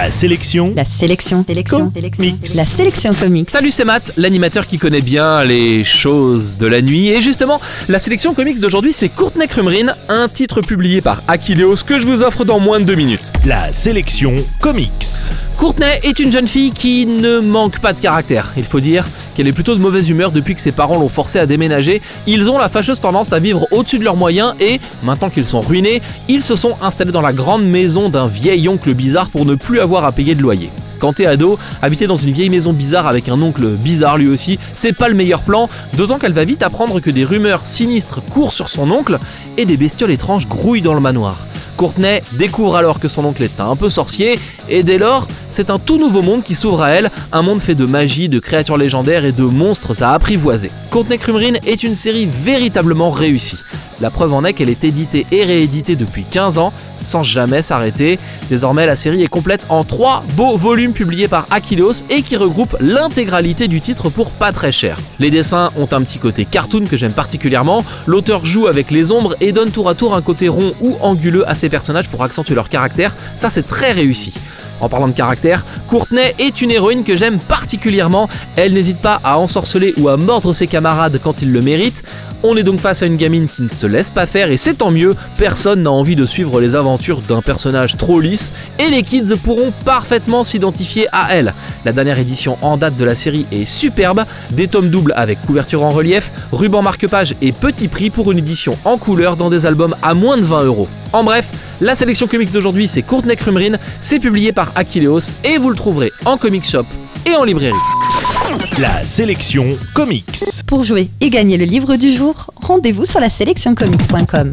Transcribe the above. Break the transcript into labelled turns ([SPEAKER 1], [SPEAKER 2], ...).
[SPEAKER 1] La sélection.
[SPEAKER 2] La sélection. Sélection.
[SPEAKER 1] Mix.
[SPEAKER 2] La sélection comics.
[SPEAKER 3] Salut, c'est Matt, l'animateur qui connaît bien les choses de la nuit. Et justement, la sélection comics d'aujourd'hui, c'est Courtney Crumrin, un titre publié par Achilleos que je vous offre dans moins de deux minutes.
[SPEAKER 1] La sélection comics.
[SPEAKER 3] Courtney est une jeune fille qui ne manque pas de caractère. Il faut dire qu'elle est plutôt de mauvaise humeur depuis que ses parents l'ont forcée à déménager. Ils ont la fâcheuse tendance à vivre au-dessus de leurs moyens et, maintenant qu'ils sont ruinés, ils se sont installés dans la grande maison d'un vieil oncle bizarre pour ne plus avoir à payer de loyer. Quand t'es ado, habiter dans une vieille maison bizarre avec un oncle bizarre lui aussi, c'est pas le meilleur plan, d'autant qu'elle va vite apprendre que des rumeurs sinistres courent sur son oncle et des bestioles étranges grouillent dans le manoir. Courtney découvre alors que son oncle est un peu sorcier, et dès lors, c'est un tout nouveau monde qui s'ouvre à elle, un monde fait de magie, de créatures légendaires et de monstres à apprivoiser. Courtney Crumrin est une série véritablement réussie. La preuve en est qu'elle est éditée et rééditée depuis 15 ans, sans jamais s'arrêter. Désormais, la série est complète en 3 beaux volumes publiés par Achilleos et qui regroupent l'intégralité du titre pour pas très cher. Les dessins ont un petit côté cartoon que j'aime particulièrement, l'auteur joue avec les ombres et donne tour à tour un côté rond ou anguleux à ses personnages pour accentuer leur caractère, ça c'est très réussi. En parlant de caractère, Courtney est une héroïne que j'aime particulièrement. Elle n'hésite pas à ensorceler ou à mordre ses camarades quand ils le méritent. On est donc face à une gamine qui ne se laisse pas faire et c'est tant mieux, personne n'a envie de suivre les aventures d'un personnage trop lisse et les kids pourront parfaitement s'identifier à elle. La dernière édition en date de la série est superbe, des tomes doubles avec couverture en relief, ruban marque-page et petit prix pour une édition en couleur dans des albums à moins de 20 euros. En bref, la sélection comics d'aujourd'hui c'est Courtney Crumrin, c'est publié par Achilleos et vous le trouverez en comic shop et en librairie.
[SPEAKER 1] La sélection comics.
[SPEAKER 2] Pour jouer et gagner le livre du jour, rendez-vous sur la sélectioncomics.com.